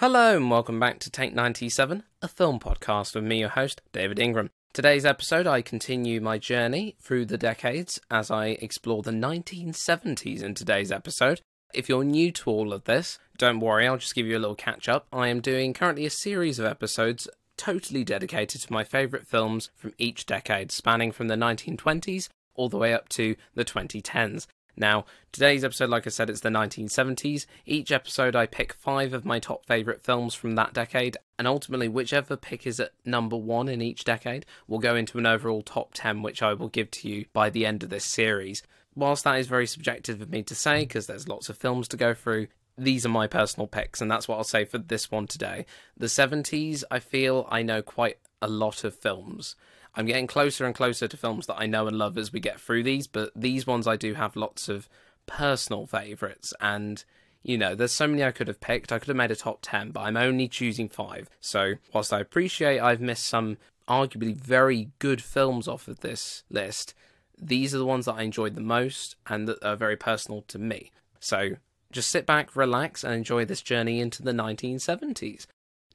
Hello and welcome back to Take 97, a film podcast with me, your host, David Ingram. Today's episode, I continue my journey through the decades as I explore the 1970s in today's episode. If you're new to all of this, don't worry, I'll just give you a little catch up. I am doing currently a series of episodes totally dedicated to my favourite films from each decade, spanning from the 1920s all the way up to the 2010s. Now, today's episode, like I said, it's the 1970s. Each episode, I pick five of my top favourite films from that decade, and ultimately, whichever pick is at number one in each decade will go into an overall top 10, which I will give to you by the end of this series. Whilst that is very subjective of me to say, because there's lots of films to go through, these are my personal picks, and that's what I'll say for this one today. The 70s, I feel I know quite a lot of films. I'm getting closer and closer to films that I know and love as we get through these, but these ones I do have lots of personal favourites, and you know, there's so many I could have picked. I could have made a top 10, but I'm only choosing five. So, whilst I appreciate I've missed some arguably very good films off of this list, these are the ones that I enjoyed the most and that are very personal to me. So, just sit back, relax, and enjoy this journey into the 1970s.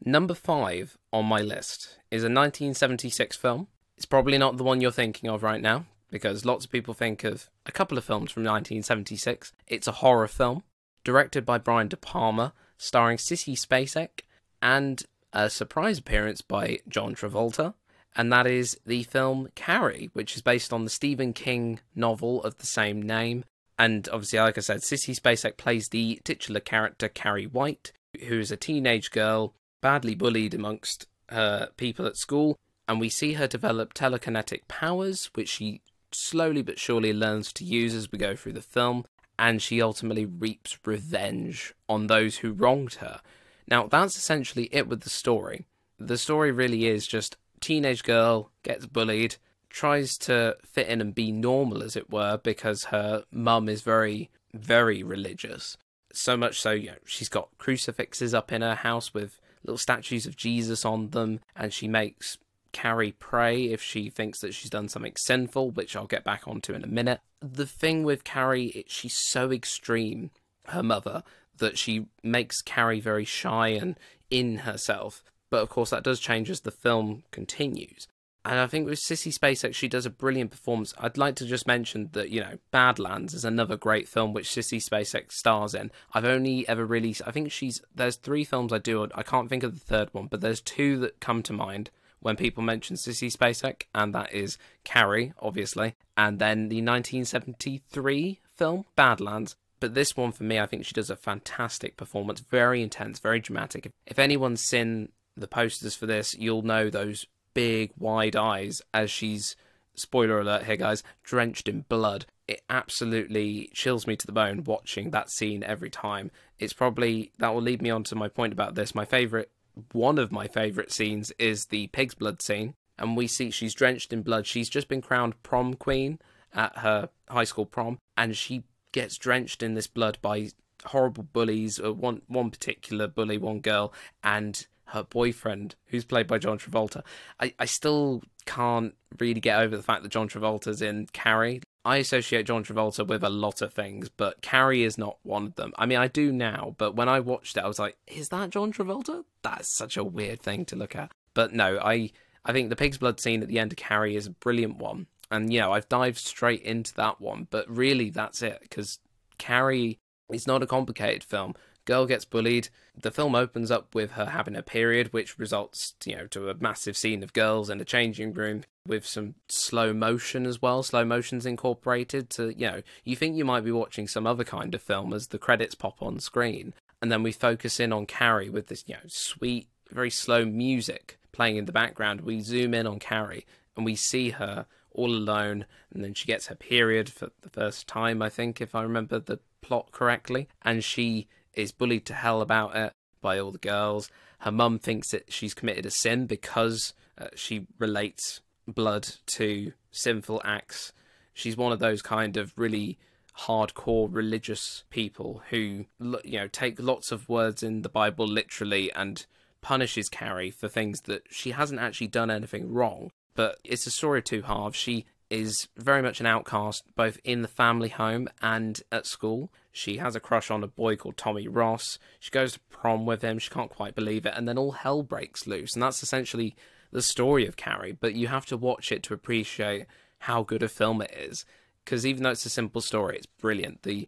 Number five on my list is a 1976 film it's probably not the one you're thinking of right now, because lots of people think of a couple of films from 1976. It's a horror film, directed by Brian De Palma, starring Sissy Spacek, and a surprise appearance by John Travolta, and that is the film Carrie, which is based on the Stephen King novel of the same name. And obviously, like I said, Sissy Spacek plays the titular character Carrie White, who is a teenage girl badly bullied amongst her people at school and we see her develop telekinetic powers, which she slowly but surely learns to use as we go through the film, and she ultimately reaps revenge on those who wronged her. Now, that's essentially it with the story. The story really is just teenage girl gets bullied, tries to fit in and be normal, as it were, because her mum is very, very religious. So much so, you know, she's got crucifixes up in her house with little statues of Jesus on them, and she makes Carrie pray if she thinks that she's done something sinful, which I'll get back onto in a minute. The thing with Carrie, it, she's so extreme, her mother, that she makes Carrie very shy and in herself. But of course, that does change as the film continues. And I think with Sissy Spacek, she does a brilliant performance. I'd like to just mention that, you know, Badlands is another great film which Sissy Spacek stars in. I've only ever really, I think she's, there's three films I do, I can't think of the third one, but there's two that come to mind when people mention Sissy Spacek, and that is Carrie, obviously, and then the 1973 film Badlands. But this one, for me, I think she does a fantastic performance. Very intense, very dramatic. If anyone's seen the posters for this, you'll know those big, wide eyes as she's, spoiler alert here, guys, drenched in blood. It absolutely chills me to the bone watching that scene every time. It's probably, that will lead me on to my point about this. My favourite one of my favourite scenes is the pig's blood scene, and we see she's drenched in blood. She's just been crowned prom queen at her high school prom, and she gets drenched in this blood by horrible bullies. Uh, one one particular bully, one girl, and her boyfriend, who's played by John Travolta. I, I still can't really get over the fact that John Travolta's in Carrie. I associate John Travolta with a lot of things, but Carrie is not one of them. I mean, I do now, but when I watched it, I was like, is that John Travolta? That's such a weird thing to look at. But no, I I think the pig's blood scene at the end of Carrie is a brilliant one. And, you know, I've dived straight into that one, but really that's it, because Carrie is not a complicated film. Girl gets bullied. The film opens up with her having a period, which results, you know, to a massive scene of girls in a changing room with some slow motion as well. Slow motion's incorporated to, you know, you think you might be watching some other kind of film as the credits pop on screen. And then we focus in on Carrie with this, you know, sweet, very slow music playing in the background. We zoom in on Carrie and we see her all alone. And then she gets her period for the first time, I think, if I remember the plot correctly. And she is bullied to hell about it by all the girls. Her mum thinks that she's committed a sin because uh, she relates blood to sinful acts. She's one of those kind of really hardcore religious people who you know take lots of words in the Bible literally and punishes Carrie for things that she hasn't actually done anything wrong. But it's a story of two halves. She is very much an outcast both in the family home and at school. She has a crush on a boy called Tommy Ross. She goes to prom with him. She can't quite believe it. And then all hell breaks loose. And that's essentially the story of Carrie. But you have to watch it to appreciate how good a film it is. Because even though it's a simple story, it's brilliant. The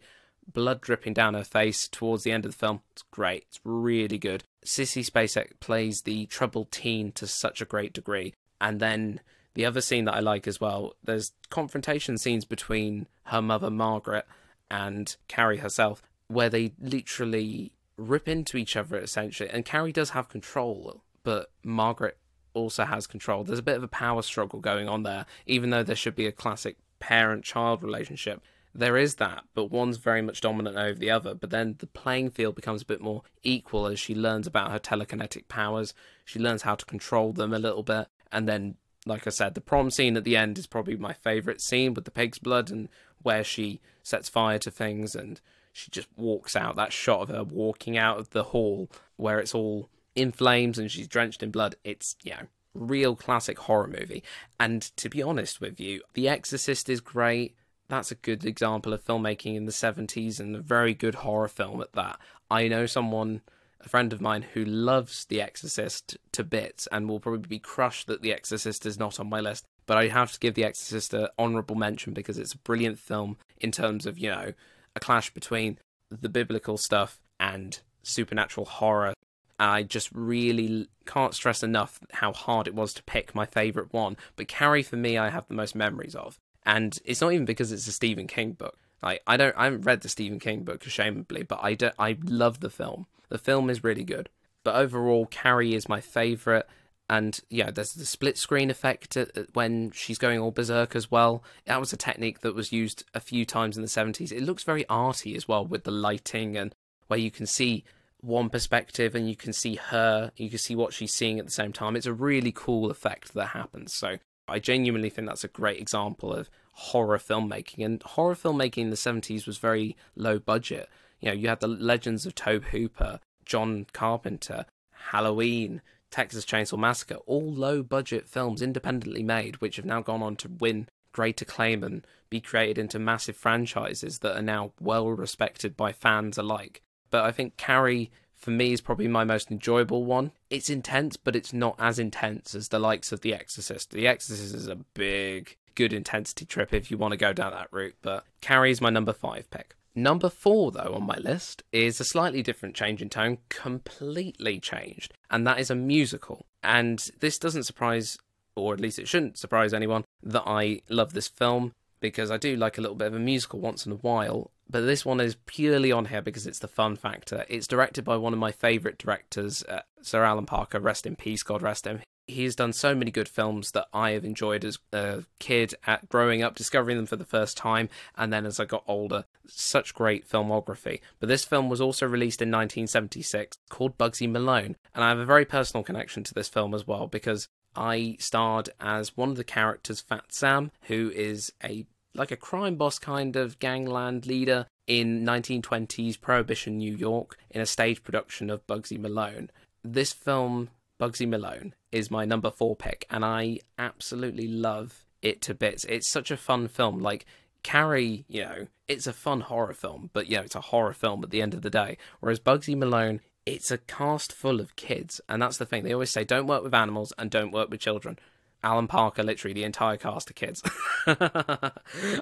blood dripping down her face towards the end of the film, it's great. It's really good. Sissy Spacek plays the troubled teen to such a great degree. And then the other scene that I like as well, there's confrontation scenes between her mother, Margaret, and Carrie herself, where they literally rip into each other essentially. And Carrie does have control, but Margaret also has control. There's a bit of a power struggle going on there, even though there should be a classic parent child relationship. There is that, but one's very much dominant over the other. But then the playing field becomes a bit more equal as she learns about her telekinetic powers. She learns how to control them a little bit. And then, like I said, the prom scene at the end is probably my favourite scene with the pig's blood and where she sets fire to things and she just walks out. That shot of her walking out of the hall where it's all in flames and she's drenched in blood. It's, you know, real classic horror movie. And to be honest with you, The Exorcist is great. That's a good example of filmmaking in the 70s and a very good horror film at that. I know someone, a friend of mine, who loves The Exorcist to bits and will probably be crushed that The Exorcist is not on my list. But I have to give The Exorcist an honourable mention because it's a brilliant film in terms of, you know, a clash between the biblical stuff and supernatural horror. I just really can't stress enough how hard it was to pick my favourite one. But Carrie, for me, I have the most memories of. And it's not even because it's a Stephen King book. Like I don't, I haven't read the Stephen King book, ashamedly, but I don't. I love the film. The film is really good. But overall, Carrie is my favourite and yeah, there's the split screen effect when she's going all berserk as well. That was a technique that was used a few times in the 70s. It looks very arty as well with the lighting and where you can see one perspective and you can see her, you can see what she's seeing at the same time. It's a really cool effect that happens. So I genuinely think that's a great example of horror filmmaking. And horror filmmaking in the 70s was very low budget. You know, you had the legends of Tobe Hooper, John Carpenter, Halloween, Texas Chainsaw Massacre, all low budget films independently made, which have now gone on to win great acclaim and be created into massive franchises that are now well respected by fans alike. But I think Carrie, for me, is probably my most enjoyable one. It's intense, but it's not as intense as the likes of The Exorcist. The Exorcist is a big, good intensity trip if you want to go down that route, but Carrie is my number five pick. Number four, though, on my list is a slightly different change in tone, completely changed, and that is a musical. And this doesn't surprise, or at least it shouldn't surprise anyone, that I love this film because I do like a little bit of a musical once in a while. But this one is purely on here because it's the fun factor. It's directed by one of my favourite directors, uh, Sir Alan Parker, rest in peace, God rest him he's done so many good films that I have enjoyed as a kid at growing up, discovering them for the first time, and then as I got older. Such great filmography. But this film was also released in 1976 called Bugsy Malone, and I have a very personal connection to this film as well because I starred as one of the characters, Fat Sam, who is a like a crime boss kind of gangland leader in 1920s Prohibition New York in a stage production of Bugsy Malone. This film Bugsy Malone is my number four pick, and I absolutely love it to bits. It's such a fun film. Like Carrie, you know, it's a fun horror film, but you know, it's a horror film at the end of the day. Whereas Bugsy Malone, it's a cast full of kids, and that's the thing. They always say, don't work with animals and don't work with children. Alan Parker, literally the entire cast of kids.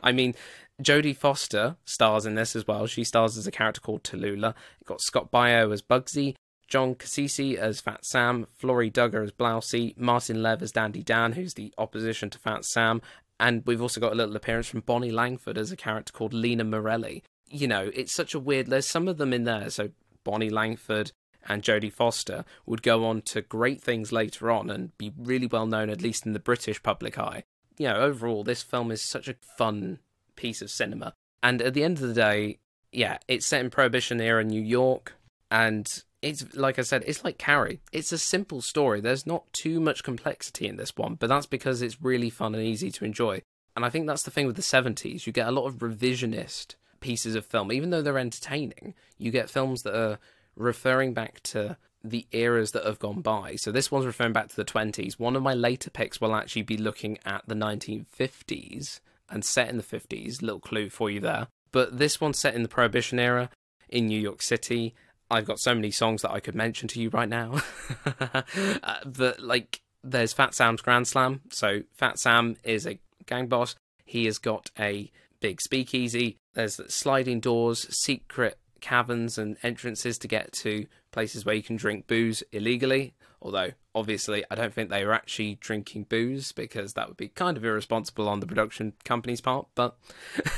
I mean, Jodie Foster stars in this as well. She stars as a character called Tallulah. got Scott Baio as Bugsy, John Cassisi as Fat Sam, Florrie Dugger as Blousey, Martin Lev as Dandy Dan, who's the opposition to Fat Sam, and we've also got a little appearance from Bonnie Langford as a character called Lena Morelli. You know, it's such a weird. There's some of them in there. So Bonnie Langford and Jodie Foster would go on to great things later on and be really well known, at least in the British public eye. You know, overall, this film is such a fun piece of cinema. And at the end of the day, yeah, it's set in Prohibition era New York, and it's like I said, it's like Carrie. It's a simple story. There's not too much complexity in this one, but that's because it's really fun and easy to enjoy. And I think that's the thing with the 70s. You get a lot of revisionist pieces of film, even though they're entertaining. You get films that are referring back to the eras that have gone by. So this one's referring back to the 20s. One of my later picks will actually be looking at the 1950s and set in the 50s. Little clue for you there. But this one's set in the Prohibition era in New York City. I've got so many songs that I could mention to you right now. uh, but like, there's Fat Sam's Grand Slam. So Fat Sam is a gang boss. He has got a big speakeasy. There's sliding doors, secret caverns and entrances to get to places where you can drink booze illegally. Although, obviously, I don't think they were actually drinking booze because that would be kind of irresponsible on the production company's part. But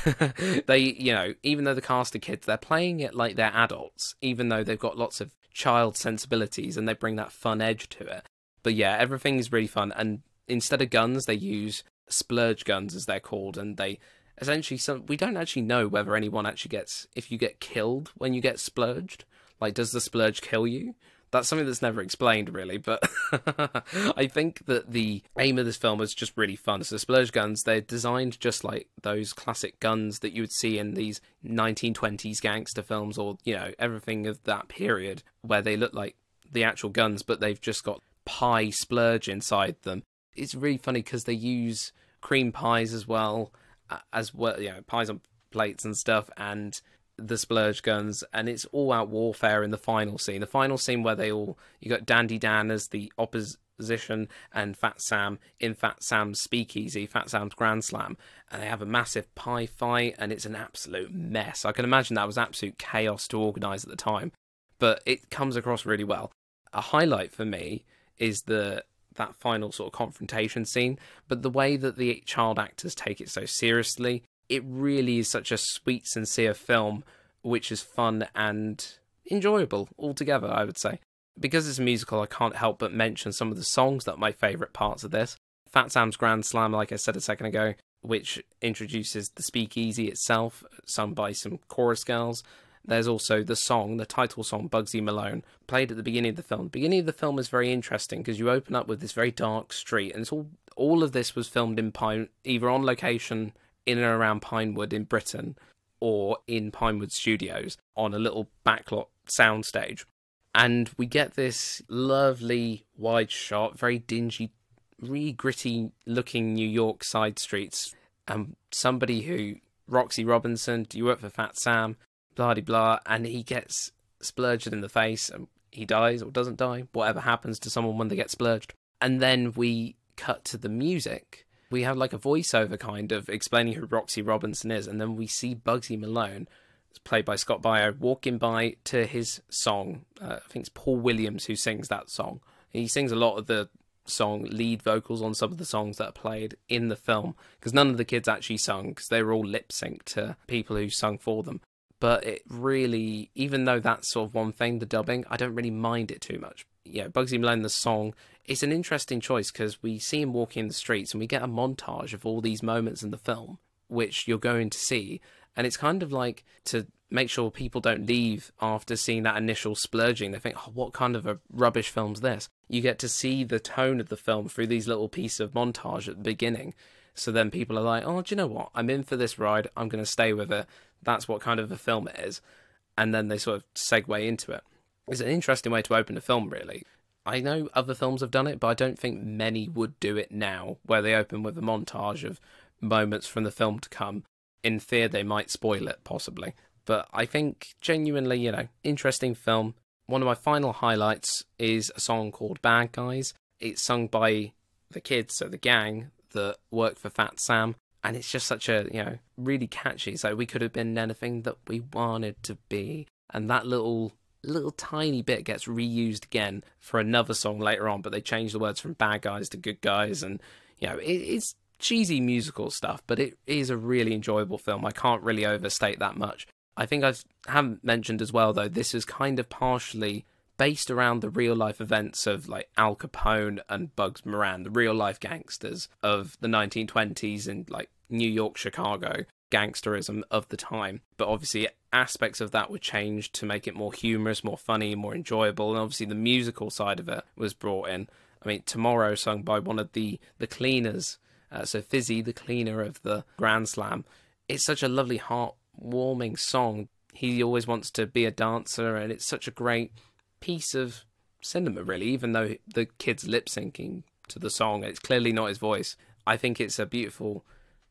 they, you know, even though the cast are kids, they're playing it like they're adults, even though they've got lots of child sensibilities and they bring that fun edge to it. But yeah, everything is really fun. And instead of guns, they use splurge guns, as they're called, and they essentially some we don't actually know whether anyone actually gets if you get killed when you get splurged like does the splurge kill you that's something that's never explained really but i think that the aim of this film was just really fun. So splurge guns they're designed just like those classic guns that you would see in these 1920s gangster films or you know everything of that period where they look like the actual guns but they've just got pie splurge inside them. It's really funny because they use cream pies as well uh, as well, you know, pies on plates and stuff, and the splurge guns, and it's all out warfare in the final scene. The final scene where they all you got Dandy Dan as the opposition and Fat Sam in Fat Sam's speakeasy, Fat Sam's Grand Slam, and they have a massive pie fight, and it's an absolute mess. I can imagine that was absolute chaos to organise at the time, but it comes across really well. A highlight for me is the that final sort of confrontation scene, but the way that the child actors take it so seriously, it really is such a sweet, sincere film, which is fun and enjoyable altogether, I would say. Because it's a musical, I can't help but mention some of the songs that are my favourite parts of this. Fat Sam's Grand Slam, like I said a second ago, which introduces the speakeasy itself, sung by some chorus girls. There's also the song, the title song, Bugsy Malone, played at the beginning of the film. The beginning of the film is very interesting because you open up with this very dark street, and it's all all of this was filmed in Pine, either on location in and around Pinewood in Britain, or in Pinewood Studios on a little backlot soundstage. And we get this lovely wide shot, very dingy, really gritty looking New York side streets. And somebody who, Roxy Robinson, do you work for Fat Sam? blah blah, and he gets splurged in the face, and he dies or doesn't die, whatever happens to someone when they get splurged. And then we cut to the music. We have like a voiceover kind of explaining who Roxy Robinson is, and then we see Bugsy Malone, played by Scott Baio, walking by to his song. Uh, I think it's Paul Williams who sings that song. He sings a lot of the song lead vocals on some of the songs that are played in the film because none of the kids actually sung because they were all lip synced to people who sung for them but it really, even though that's sort of one thing, the dubbing, I don't really mind it too much. Yeah, Bugsy Malone, the song, it's an interesting choice because we see him walking in the streets and we get a montage of all these moments in the film, which you're going to see. And it's kind of like to make sure people don't leave after seeing that initial splurging. They think, oh, what kind of a rubbish film's this? You get to see the tone of the film through these little pieces of montage at the beginning. So then people are like, oh, do you know what? I'm in for this ride. I'm going to stay with it that's what kind of a film it is, and then they sort of segue into it. It's an interesting way to open a film, really. I know other films have done it, but I don't think many would do it now, where they open with a montage of moments from the film to come, in fear they might spoil it, possibly. But I think genuinely, you know, interesting film. One of my final highlights is a song called Bad Guys. It's sung by the kids, so the gang that work for Fat Sam and it's just such a you know really catchy. So we could have been anything that we wanted to be, and that little little tiny bit gets reused again for another song later on. But they change the words from bad guys to good guys, and you know it, it's cheesy musical stuff, but it is a really enjoyable film. I can't really overstate that much. I think I haven't mentioned as well though. This is kind of partially based around the real life events of like Al Capone and Bugs Moran, the real life gangsters of the 1920s and like New York, Chicago gangsterism of the time. But obviously, aspects of that were changed to make it more humorous, more funny, more enjoyable. And obviously, the musical side of it was brought in. I mean, Tomorrow, sung by one of the, the cleaners. Uh, so, Fizzy, the cleaner of the Grand Slam. It's such a lovely, heartwarming song. He always wants to be a dancer, and it's such a great piece of cinema, really, even though the kid's lip syncing to the song. It's clearly not his voice. I think it's a beautiful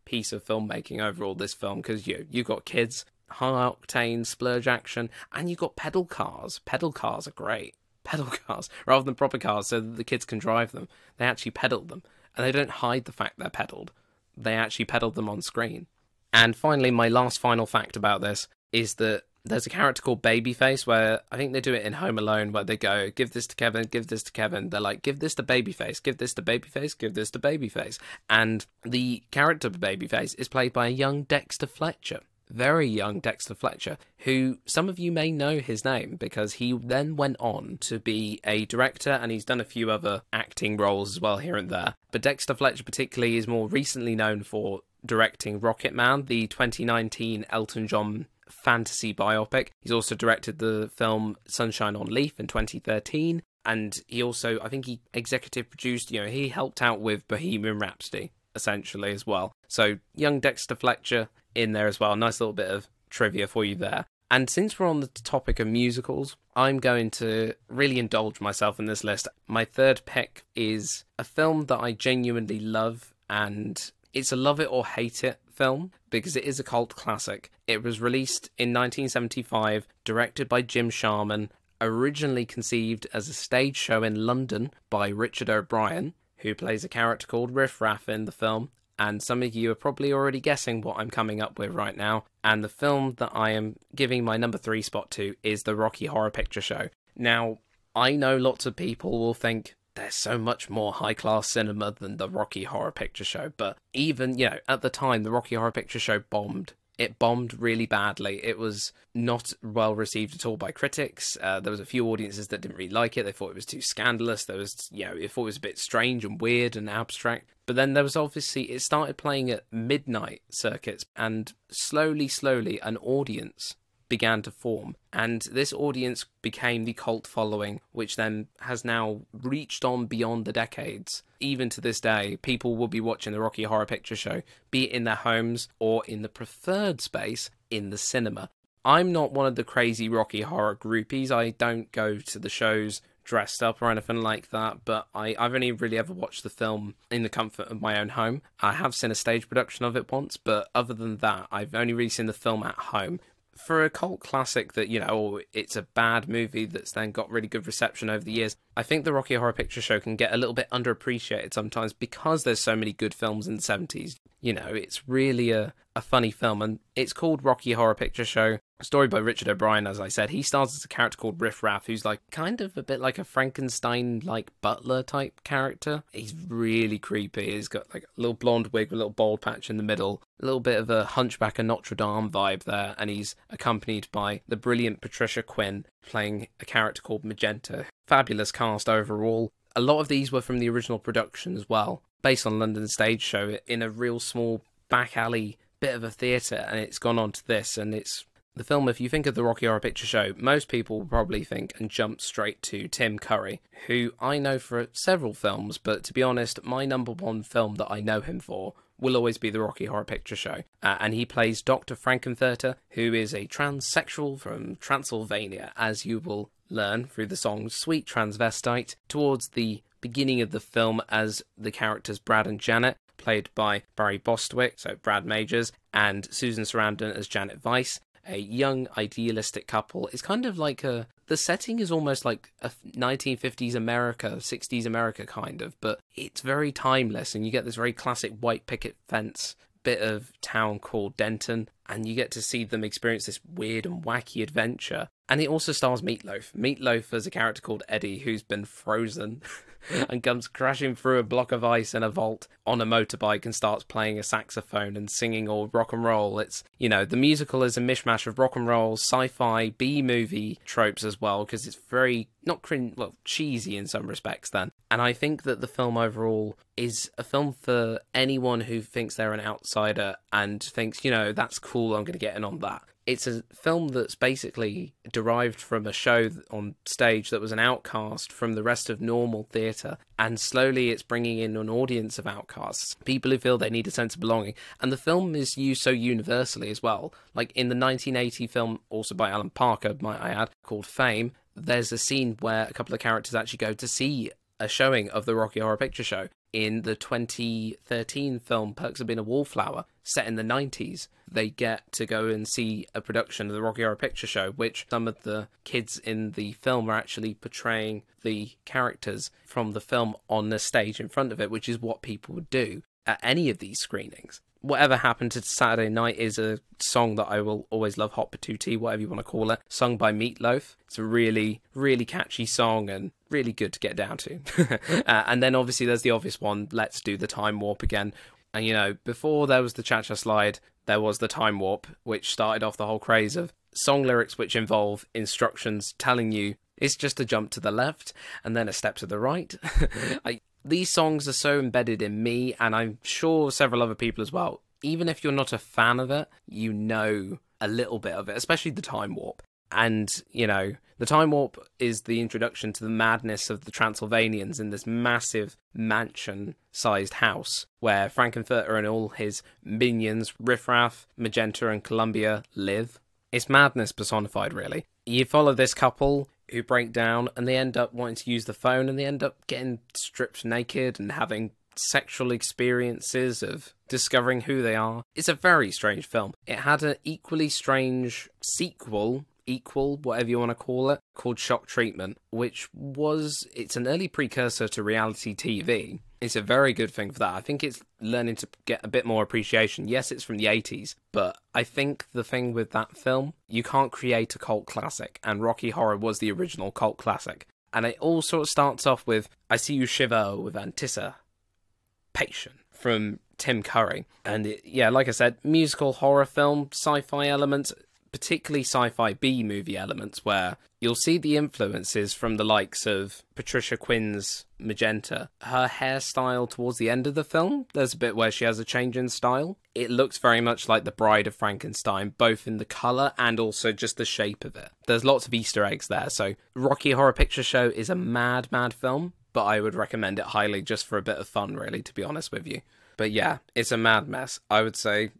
piece of filmmaking overall, this film, because you, you've got kids, high octane, splurge action, and you've got pedal cars. Pedal cars are great. Pedal cars, rather than proper cars, so that the kids can drive them. They actually pedal them, and they don't hide the fact they're pedaled. They actually pedal them on screen. And finally, my last final fact about this is that there's a character called Babyface where I think they do it in Home Alone where they go, give this to Kevin, give this to Kevin. They're like, give this to Babyface, give this to Babyface, give this to Babyface. And the character of Babyface is played by a young Dexter Fletcher. Very young Dexter Fletcher, who some of you may know his name because he then went on to be a director and he's done a few other acting roles as well here and there. But Dexter Fletcher, particularly, is more recently known for directing Rocketman, the 2019 Elton John fantasy biopic. He's also directed the film Sunshine on Leith in 2013. And he also, I think he executive produced, you know, he helped out with Bohemian Rhapsody, essentially, as well. So, young Dexter Fletcher in there as well. Nice little bit of trivia for you there. And since we're on the topic of musicals, I'm going to really indulge myself in this list. My third pick is a film that I genuinely love, and it's a love it or hate it film because it is a cult classic. It was released in 1975, directed by Jim Sharman, originally conceived as a stage show in London by Richard O'Brien, who plays a character called Riff Raff in the film. And some of you are probably already guessing what I'm coming up with right now. And the film that I am giving my number three spot to is the Rocky Horror Picture Show. Now, I know lots of people will think, there's so much more high class cinema than the Rocky Horror Picture Show. But even, you know, at the time, the Rocky Horror Picture Show bombed. It bombed really badly. It was not well received at all by critics. Uh, there was a few audiences that didn't really like it. They thought it was too scandalous. There was, you know, they thought it was a bit strange and weird and abstract. But then there was obviously it started playing at midnight circuits, and slowly, slowly, an audience began to form. And this audience became the cult following, which then has now reached on beyond the decades. Even to this day, people will be watching the Rocky Horror Picture Show, be it in their homes or in the preferred space in the cinema. I'm not one of the crazy Rocky Horror groupies. I don't go to the shows dressed up or anything like that, but I, I've only really ever watched the film in the comfort of my own home. I have seen a stage production of it once, but other than that, I've only really seen the film at home, for a cult classic that you know it's a bad movie that's then got really good reception over the years i think the rocky horror picture show can get a little bit underappreciated sometimes because there's so many good films in the 70s you know it's really a, a funny film and it's called rocky horror picture show A story by Richard O'Brien, as I said. He stars as a character called Riff Raff, who's like kind of a bit like a Frankenstein like butler type character. He's really creepy. He's got like a little blonde wig with a little bald patch in the middle, a little bit of a hunchback of Notre Dame vibe there, and he's accompanied by the brilliant Patricia Quinn playing a character called Magenta. Fabulous cast overall. A lot of these were from the original production as well, based on London stage show in a real small back alley bit of a theatre, and it's gone on to this, and it's the film, if you think of the Rocky Horror Picture Show, most people probably think and jump straight to Tim Curry, who I know for several films, but to be honest, my number one film that I know him for will always be the Rocky Horror Picture Show. Uh, and he plays Dr. Frank-N-Furter, who is a transsexual from Transylvania, as you will learn through the song Sweet Transvestite, towards the beginning of the film as the characters Brad and Janet, played by Barry Bostwick, so Brad Majors, and Susan Sarandon as Janet Weiss a young idealistic couple. It's kind of like a the setting is almost like a 1950s America, 60s America kind of, but it's very timeless and you get this very classic white picket fence bit of town called Denton and you get to see them experience this weird and wacky adventure. And it also stars Meatloaf. Meatloaf as a character called Eddie who's been frozen and comes crashing through a block of ice in a vault on a motorbike and starts playing a saxophone and singing all rock and roll. It's, you know, the musical is a mishmash of rock and roll, sci fi, B movie tropes as well, because it's very, not cringe, well, cheesy in some respects then. And I think that the film overall is a film for anyone who thinks they're an outsider and thinks, you know, that's cool, I'm going to get in on that it's a film that's basically derived from a show on stage that was an outcast from the rest of normal theatre, and slowly it's bringing in an audience of outcasts, people who feel they need a sense of belonging. And the film is used so universally as well. Like in the 1980 film, also by Alan Parker, might I add, called Fame, there's a scene where a couple of characters actually go to see a showing of the Rocky Horror Picture Show in the 2013 film Perks of Being a Wallflower, set in the 90s. They get to go and see a production of the Rocky Horror Picture Show, which some of the kids in the film are actually portraying the characters from the film on the stage in front of it, which is what people would do at any of these screenings. Whatever Happened to Saturday Night is a song that I will always love, Hot Patootie, whatever you want to call it, sung by Meatloaf. It's a really, really catchy song and really good to get down to. uh, and then obviously there's the obvious one, Let's Do the Time Warp again. And you know, before there was the Cha Cha Slide, there was the Time Warp, which started off the whole craze of song lyrics which involve instructions telling you it's just a jump to the left and then a step to the right. I, these songs are so embedded in me, and I'm sure several other people as well. Even if you're not a fan of it, you know a little bit of it, especially the time warp. And, you know, the time warp is the introduction to the madness of the Transylvanians in this massive mansion sized house where Frank-N-Furter and all his minions, Riffraff, Magenta, and Columbia, live. It's madness personified, really. You follow this couple who break down and they end up wanting to use the phone and they end up getting stripped naked and having sexual experiences of discovering who they are. It's a very strange film. It had an equally strange sequel, equal, whatever you want to call it, called Shock Treatment, which was it's an early precursor to reality TV. It's a very good thing for that. I think it's learning to get a bit more appreciation. Yes, it's from the 80s, but I think the thing with that film, you can't create a cult classic, and Rocky Horror was the original cult classic. And it all sort of starts off with I See You Shiver with Anticipation from Tim Curry. And it, yeah, like I said, musical horror film, sci fi elements, particularly sci-fi B movie elements where you'll see the influences from the likes of Patricia Quinn's Magenta. Her hairstyle towards the end of the film, there's a bit where she has a change in style. It looks very much like The Bride of Frankenstein, both in the colour and also just the shape of it. There's lots of Easter eggs there, so Rocky Horror Picture Show is a mad, mad film, but I would recommend it highly just for a bit of fun, really, to be honest with you. But yeah, it's a mad mess. I would say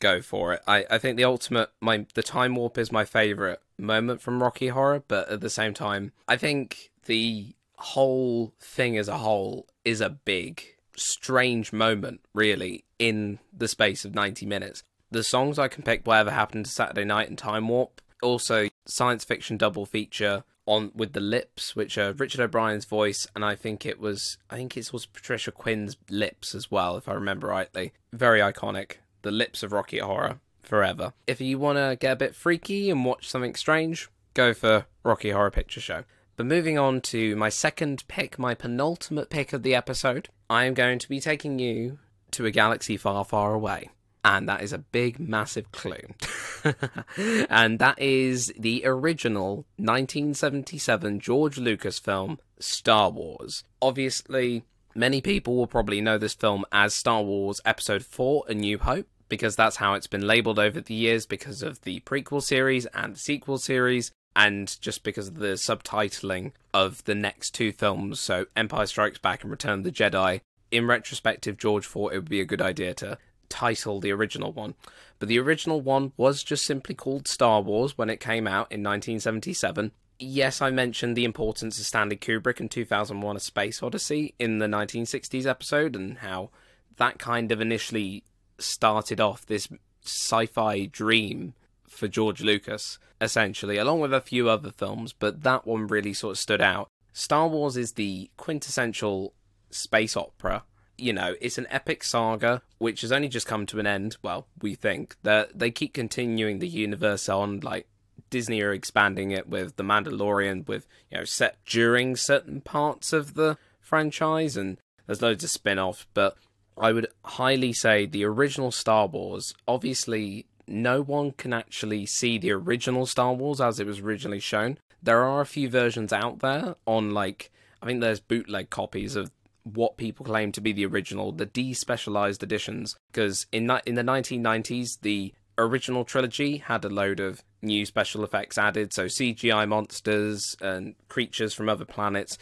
go for it. I, I think the ultimate my the time warp is my favorite moment from Rocky Horror, but at the same time, I think the whole thing as a whole is a big strange moment really in the space of 90 minutes. The songs I can pick whatever happened to Saturday Night and Time Warp, also science fiction double feature on with the lips, which are Richard O'Brien's voice, and I think it was I think it was Patricia Quinn's lips as well, if I remember rightly. Very iconic the lips of Rocky Horror forever. If you want to get a bit freaky and watch something strange, go for Rocky Horror Picture Show. But moving on to my second pick, my penultimate pick of the episode, I am going to be taking you to a galaxy far, far away. And that is a big, massive clue. and that is the original 1977 George Lucas film, Star Wars. Obviously, Many people will probably know this film as Star Wars Episode 4 A New Hope, because that's how it's been labeled over the years because of the prequel series and the sequel series, and just because of the subtitling of the next two films, so Empire Strikes Back and Return of the Jedi. In retrospective, George thought it would be a good idea to title the original one. But the original one was just simply called Star Wars when it came out in 1977, yes, I mentioned the importance of Stanley Kubrick and 2001 A Space Odyssey in the 1960s episode and how that kind of initially started off this sci fi dream for George Lucas, essentially, along with a few other films, but that one really sort of stood out. Star Wars is the quintessential space opera. You know, it's an epic saga which has only just come to an end. Well, we think that they keep continuing the universe on, like Disney are expanding it with The Mandalorian, with you know set during certain parts of the franchise, and there's loads of spin-offs. But I would highly say the original Star Wars. Obviously, no one can actually see the original Star Wars as it was originally shown. There are a few versions out there on like I think there's bootleg copies of what people claim to be the original, the despecialized editions. Because in in the 1990s, the original trilogy had a load of new special effects added, so CGI monsters and creatures from other planets,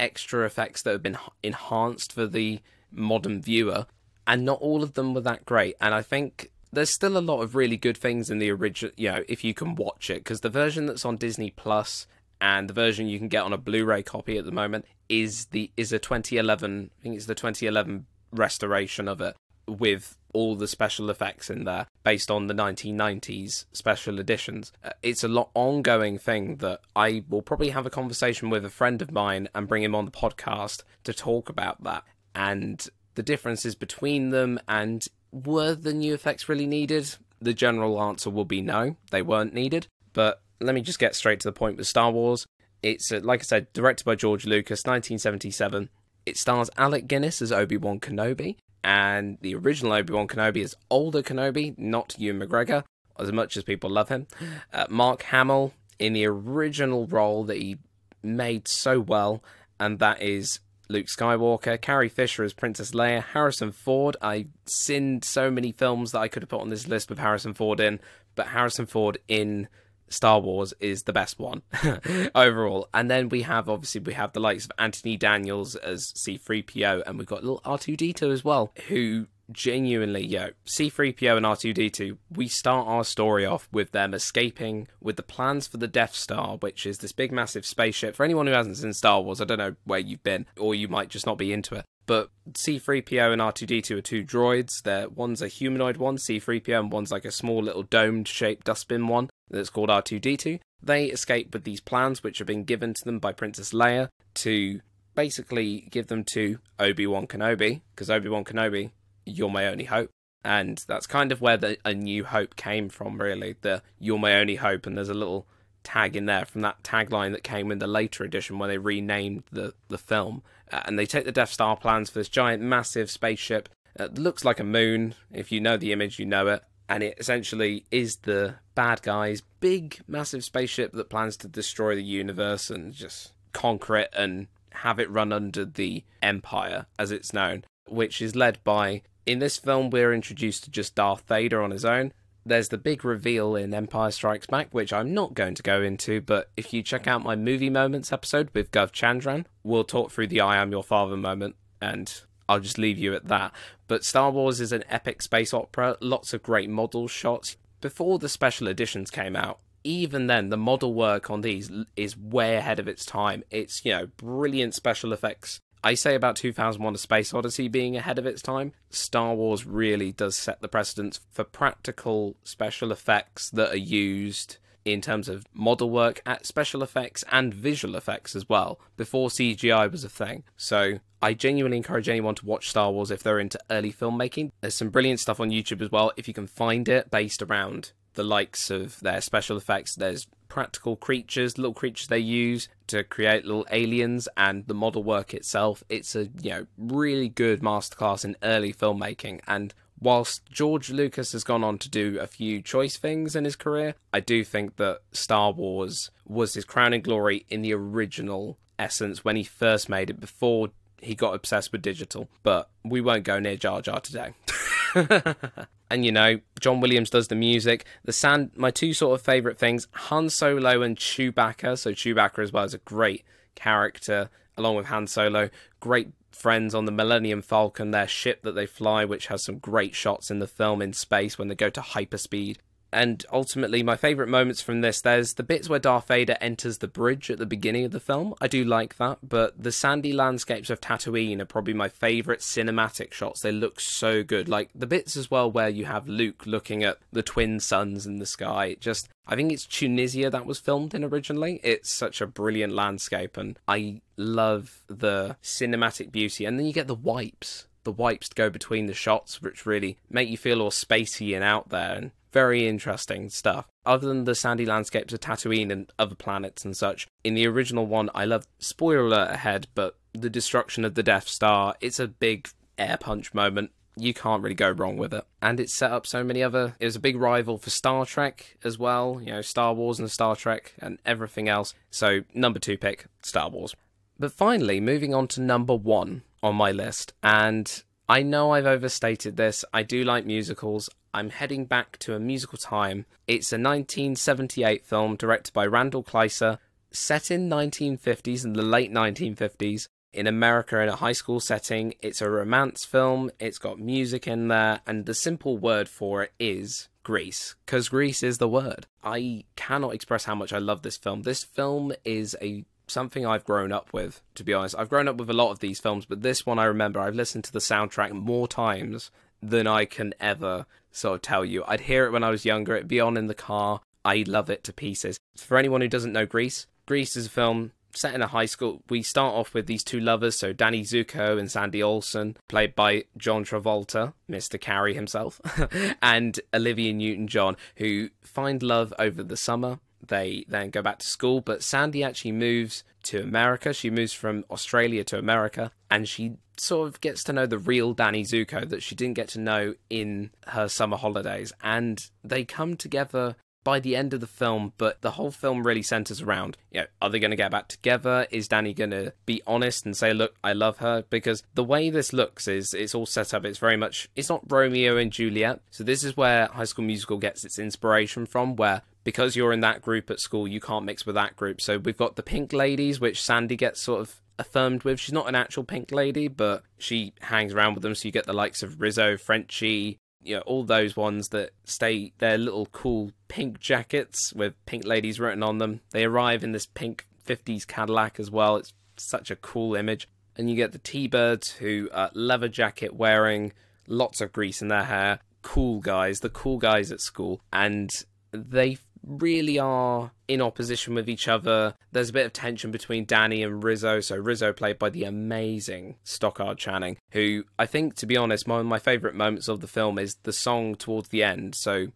extra effects that have been enhanced for the modern viewer, and not all of them were that great. And I think there's still a lot of really good things in the original, you know, if you can watch it, because the version that's on Disney Plus and the version you can get on a Blu-ray copy at the moment is the is a 2011. I think it's the 2011 restoration of it with all the special effects in there based on the 1990s special editions. Uh, it's a lot ongoing thing that I will probably have a conversation with a friend of mine and bring him on the podcast to talk about that and the differences between them and were the new effects really needed? The general answer will be no, they weren't needed. But let me just get straight to the point with Star Wars. It's, uh, like I said, directed by George Lucas, 1977. It stars Alec Guinness as Obi Wan Kenobi, and the original Obi Wan Kenobi is older Kenobi, not Ewan McGregor, as much as people love him. Uh, Mark Hamill in the original role that he made so well, and that is Luke Skywalker, Carrie Fisher as Princess Leia, Harrison Ford. I sinned so many films that I could have put on this list with Harrison Ford in, but Harrison Ford in Star Wars is the best one overall. And then we have obviously we have the likes of Anthony Daniels as C3PO and we've got little R2D2 as well who genuinely, yo, C3PO and R2D2, we start our story off with them escaping with the plans for the Death Star, which is this big, massive spaceship. For anyone who hasn't seen Star Wars, I don't know where you've been, or you might just not be into it. But C3PO and R2D2 are two droids. They're, one's a humanoid one, C3PO, and one's like a small little domed shaped dustbin one that's called R2D2. They escape with these plans, which have been given to them by Princess Leia to basically give them to Obi Wan Kenobi, because Obi Wan Kenobi, you're my only hope. And that's kind of where the A New Hope came from, really. The You're my only hope, and there's a little tag in there from that tagline that came in the later edition when they renamed the, the film. Uh, and they take the Death Star plans for this giant, massive spaceship. It looks like a moon. If you know the image, you know it. And it essentially is the bad guy's big, massive spaceship that plans to destroy the universe and just conquer it and have it run under the Empire, as it's known, which is led by. In this film, we're introduced to just Darth Vader on his own, there's the big reveal in Empire Strikes Back, which I'm not going to go into, but if you check out my movie moments episode with Gov Chandran, we'll talk through the I am your father moment, and I'll just leave you at that. But Star Wars is an epic space opera, lots of great model shots. Before the special editions came out, even then, the model work on these is way ahead of its time. It's, you know, brilliant special effects I say about 2001 A Space Odyssey being ahead of its time. Star Wars really does set the precedence for practical special effects that are used in terms of model work, at special effects, and visual effects as well, before CGI was a thing. So I genuinely encourage anyone to watch Star Wars if they're into early filmmaking. There's some brilliant stuff on YouTube as well, if you can find it, based around the likes of their special effects. There's practical creatures, little creatures they use to create little aliens, and the model work itself. It's a you know really good masterclass in early filmmaking. And whilst George Lucas has gone on to do a few choice things in his career, I do think that Star Wars was his crowning glory in the original essence when he first made it before he got obsessed with digital. But we won't go near Jar Jar today. and you know, John Williams does the music. The sand, my two sort of favorite things: Han Solo and Chewbacca. So Chewbacca as well is a great character, along with Han Solo. Great friends on the Millennium Falcon, their ship that they fly, which has some great shots in the film in space when they go to hyperspeed and ultimately my favorite moments from this there's the bits where Darth Vader enters the bridge at the beginning of the film. I do like that but the sandy landscapes of Tatooine are probably my favorite cinematic shots. They look so good. Like the bits as well where you have Luke looking at the twin suns in the sky just I think it's Tunisia that was filmed in originally. It's such a brilliant landscape and I love the cinematic beauty. And then you get the wipes. The wipes to go between the shots, which really make you feel all spacey and out there. And very interesting stuff. Other than the sandy landscapes of Tatooine and other planets and such, in the original one, I love spoiler alert ahead, but the destruction of the Death Star, it's a big air punch moment. You can't really go wrong with it. And it set up so many other. It was a big rival for Star Trek as well, you know, Star Wars and Star Trek and everything else. So, number two pick, Star Wars. But finally, moving on to number one on my list. And I know I've overstated this. I do like musicals. I'm heading back to a musical time. It's a 1978 film directed by Randall Kleiser, set in 1950s and the late 1950s in America in a high school setting. It's a romance film. It's got music in there, and the simple word for it is Grease, because Grease is the word. I cannot express how much I love this film. This film is a something I've grown up with, to be honest. I've grown up with a lot of these films, but this one I remember I've listened to the soundtrack more times than I can ever sort of tell you. I'd hear it when I was younger, it'd be on in the car. I love it to pieces. For anyone who doesn't know Grease, Grease is a film set in a high school. We start off with these two lovers, so Danny Zuko and Sandy Olsson, played by John Travolta, Mr. Carrie himself, and Olivia Newton John, who find love over the summer. They then go back to school, but Sandy actually moves to America. She moves from Australia to America, and she sort of gets to know the real Danny Zuko that she didn't get to know in her summer holidays. And they come together by the end of the film, but the whole film really centers around, you know, are they going to get back together? Is Danny going to be honest and say, look, I love her? Because the way this looks is it's all set up. It's very much, it's not Romeo and Juliet. So this is where High School Musical gets its inspiration from, where because you're in that group at school, you can't mix with that group. So we've got the pink ladies, which Sandy gets sort of affirmed with. She's not an actual pink lady, but she hangs around with them. So you get the likes of Rizzo, Frenchie, you know, all those ones that stay their little cool pink jackets with pink ladies written on them. They arrive in this pink 50s Cadillac as well. It's such a cool image. And you get the T Birds who are leather jacket wearing, lots of grease in their hair. Cool guys, the cool guys at school. And they really are in opposition with each other. There's a bit of tension between Danny and Rizzo. So Rizzo played by the amazing Stockard Channing, who I think, to be honest, one of my favourite moments of the film is the song towards the end. So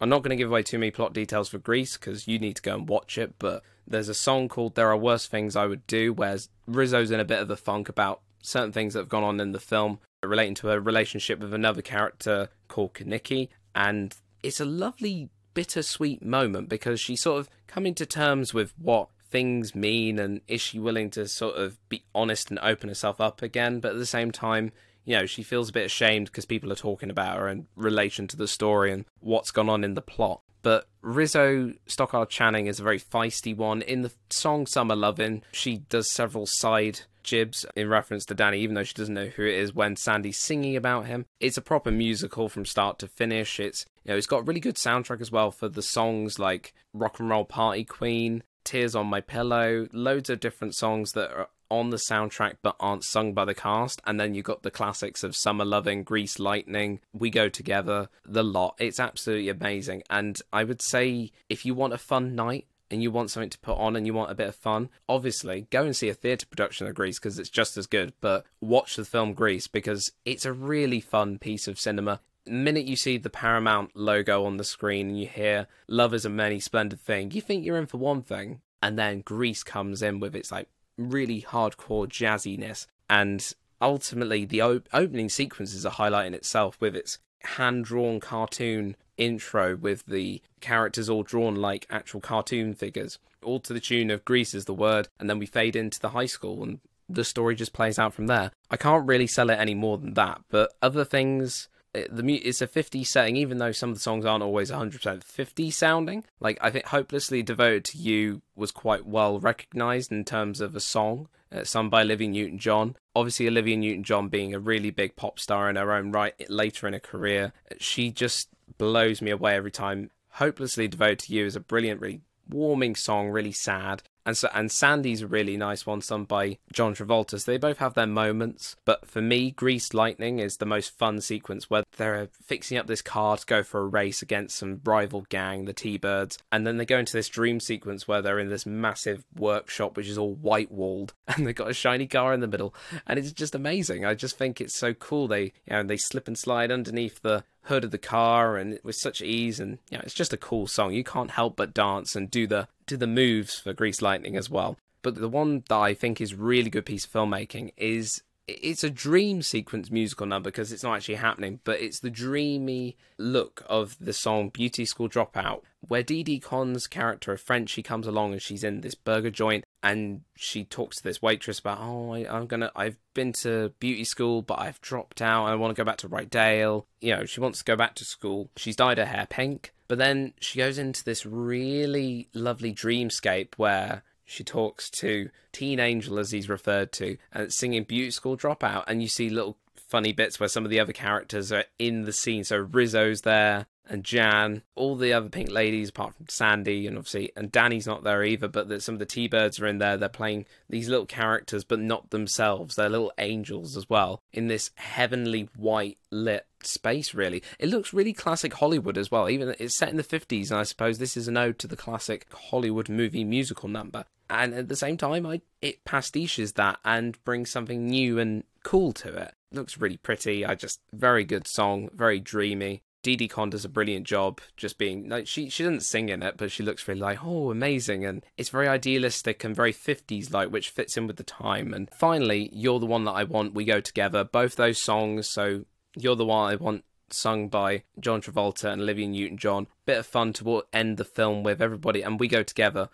I'm not going to give away too many plot details for Grease because you need to go and watch it. But there's a song called "There Are Worse Things I Would Do," where Rizzo's in a bit of a funk about certain things that have gone on in the film relating to a relationship with another character called Kenickie, and it's a lovely bittersweet moment because she's sort of coming to terms with what things mean and is she willing to sort of be honest and open herself up again but at the same time you know she feels a bit ashamed because people are talking about her in relation to the story and what's gone on in the plot but Rizzo Stockard Channing is a very feisty one. In the song Summer Lovin', she does several side jibs in reference to Danny, even though she doesn't know who it is when Sandy's singing about him. It's a proper musical from start to finish. It's you know, it's got really good soundtrack as well for the songs like Rock and Roll Party Queen, Tears on My Pillow, loads of different songs that are on the soundtrack but aren't sung by the cast. And then you've got the classics of Summer Loving, Grease Lightning, We Go Together, The Lot. It's absolutely amazing. And I would say if you want a fun night, and you want something to put on and you want a bit of fun, obviously go and see a theatre production of Grease because it's just as good. But watch the film Grease because it's a really fun piece of cinema. The minute you see the Paramount logo on the screen and you hear "Love is a many splendid thing," you think you're in for one thing, and then Grease comes in with its like really hardcore jazziness, and ultimately the op- opening sequence is a highlight in itself with its hand drawn cartoon intro with the characters all drawn like actual cartoon figures, all to the tune of Grease is the word, and then we fade into the high school and the story just plays out from there. I can't really sell it any more than that, but other things the it's a 50 setting even though some of the songs aren't always 100% 50 sounding like i think hopelessly devoted to you was quite well recognized in terms of a song uh, sung by olivia newton-john obviously olivia newton-john being a really big pop star in her own right later in her career she just blows me away every time hopelessly devoted to you is a brilliant really warming song really sad and so and Sandy's a really nice one, sung by John Travolta. So they both have their moments. But for me, Grease Lightning is the most fun sequence where they're uh, fixing up this car to go for a race against some rival gang, the T Birds. And then they go into this dream sequence where they're in this massive workshop which is all white walled and they've got a shiny car in the middle. And it's just amazing. I just think it's so cool. They you know they slip and slide underneath the hood of the car and it with such ease and you know, it's just a cool song. You can't help but dance and do the do the moves for Grease Lightning as well. But the one that I think is really good piece of filmmaking is it's a dream sequence musical number because it's not actually happening, but it's the dreamy look of the song Beauty School Dropout, where Didi Conn's character of Frenchie comes along and she's in this burger joint and she talks to this waitress about, oh, I, am gonna, I've been to beauty school, but I've dropped out. I want to go back to Rydell. You know, she wants to go back to school. She's dyed her hair pink, but then she goes into this really lovely dreamscape where she talks to Teen Angel, as he's referred to, and singing Beauty School Dropout. And you see little funny bits where some of the other characters are in the scene. So Rizzo's there, and Jan, all the other pink ladies apart from Sandy and obviously and Danny's not there either, but that some of the T Birds are in there. They're playing these little characters, but not themselves. They're little angels as well in this heavenly white lit space really. It looks really classic hollywood as well. Even it's set in the 50s and i suppose this is an ode to the classic hollywood movie musical number. And at the same time I, it pastiches that and brings something new and cool to it. Looks really pretty. I just very good song very dreamy Didi Conn does a brilliant job just being like she she doesn't sing in it, but she looks really like oh amazing and it's very idealistic and very 50s like which fits in with the time. And finally, You're the One That I Want, We Go Together, both those songs, so You're the One I Want sung by John Travolta and Olivia Newton John. Bit of fun to end the film with everybody and we go together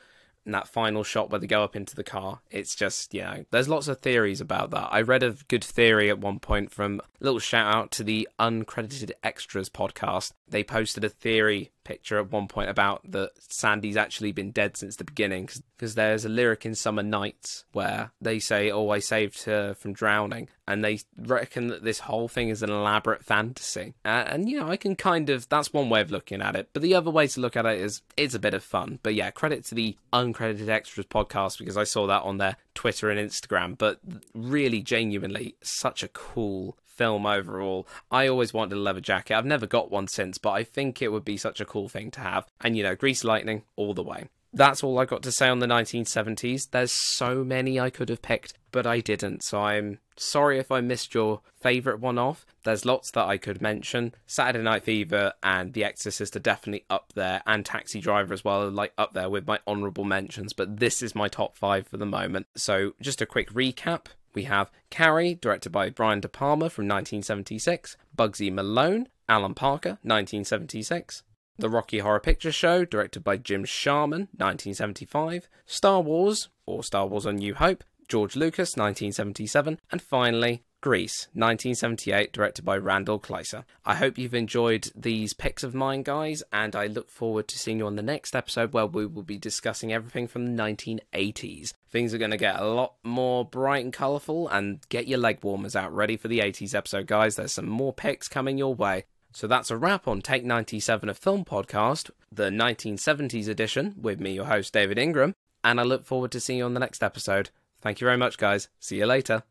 that final shot where they go up into the car. It's just, you know, there's lots of theories about that. I read a good theory at one point from little shout out to the Uncredited Extras podcast. They posted a theory picture at one point about that Sandy's actually been dead since the beginning because there's a lyric in Summer Nights where they say, "Oh, I saved her from drowning," and they reckon that this whole thing is an elaborate fantasy. Uh, and you know, I can kind of that's one way of looking at it, but the other way to look at it is it's a bit of fun. But yeah, credit to the Uncredited Extras podcast because I saw that on their Twitter and Instagram. But really, genuinely, such a cool film overall. I always wanted a leather jacket. I've never got one since, but I think it would be such a cool thing to have. And you know, Grease Lightning all the way. That's all I got to say on the 1970s. There's so many I could have picked, but I didn't. So I'm sorry if I missed your favourite one off. There's lots that I could mention. Saturday Night Fever and The Exorcist are definitely up there, and Taxi Driver as well, like up there with my honourable mentions. But this is my top five for the moment. So just a quick recap. We have Carrie, directed by Brian De Palma from 1976, Bugsy Malone, Alan Parker, 1976, The Rocky Horror Picture Show, directed by Jim Sharman, 1975, Star Wars, or Star Wars A New Hope, George Lucas, 1977, and finally, Grease, 1978, directed by Randall Kleiser. I hope you've enjoyed these picks of mine, guys, and I look forward to seeing you on the next episode where we will be discussing everything from the 1980s. Things are going to get a lot more bright and colourful, and get your leg warmers out ready for the 80s episode, guys. There's some more picks coming your way. So that's a wrap on Take 97 of Film Podcast, the 1970s edition, with me, your host, David Ingram, and I look forward to seeing you on the next episode. Thank you very much, guys. See you later.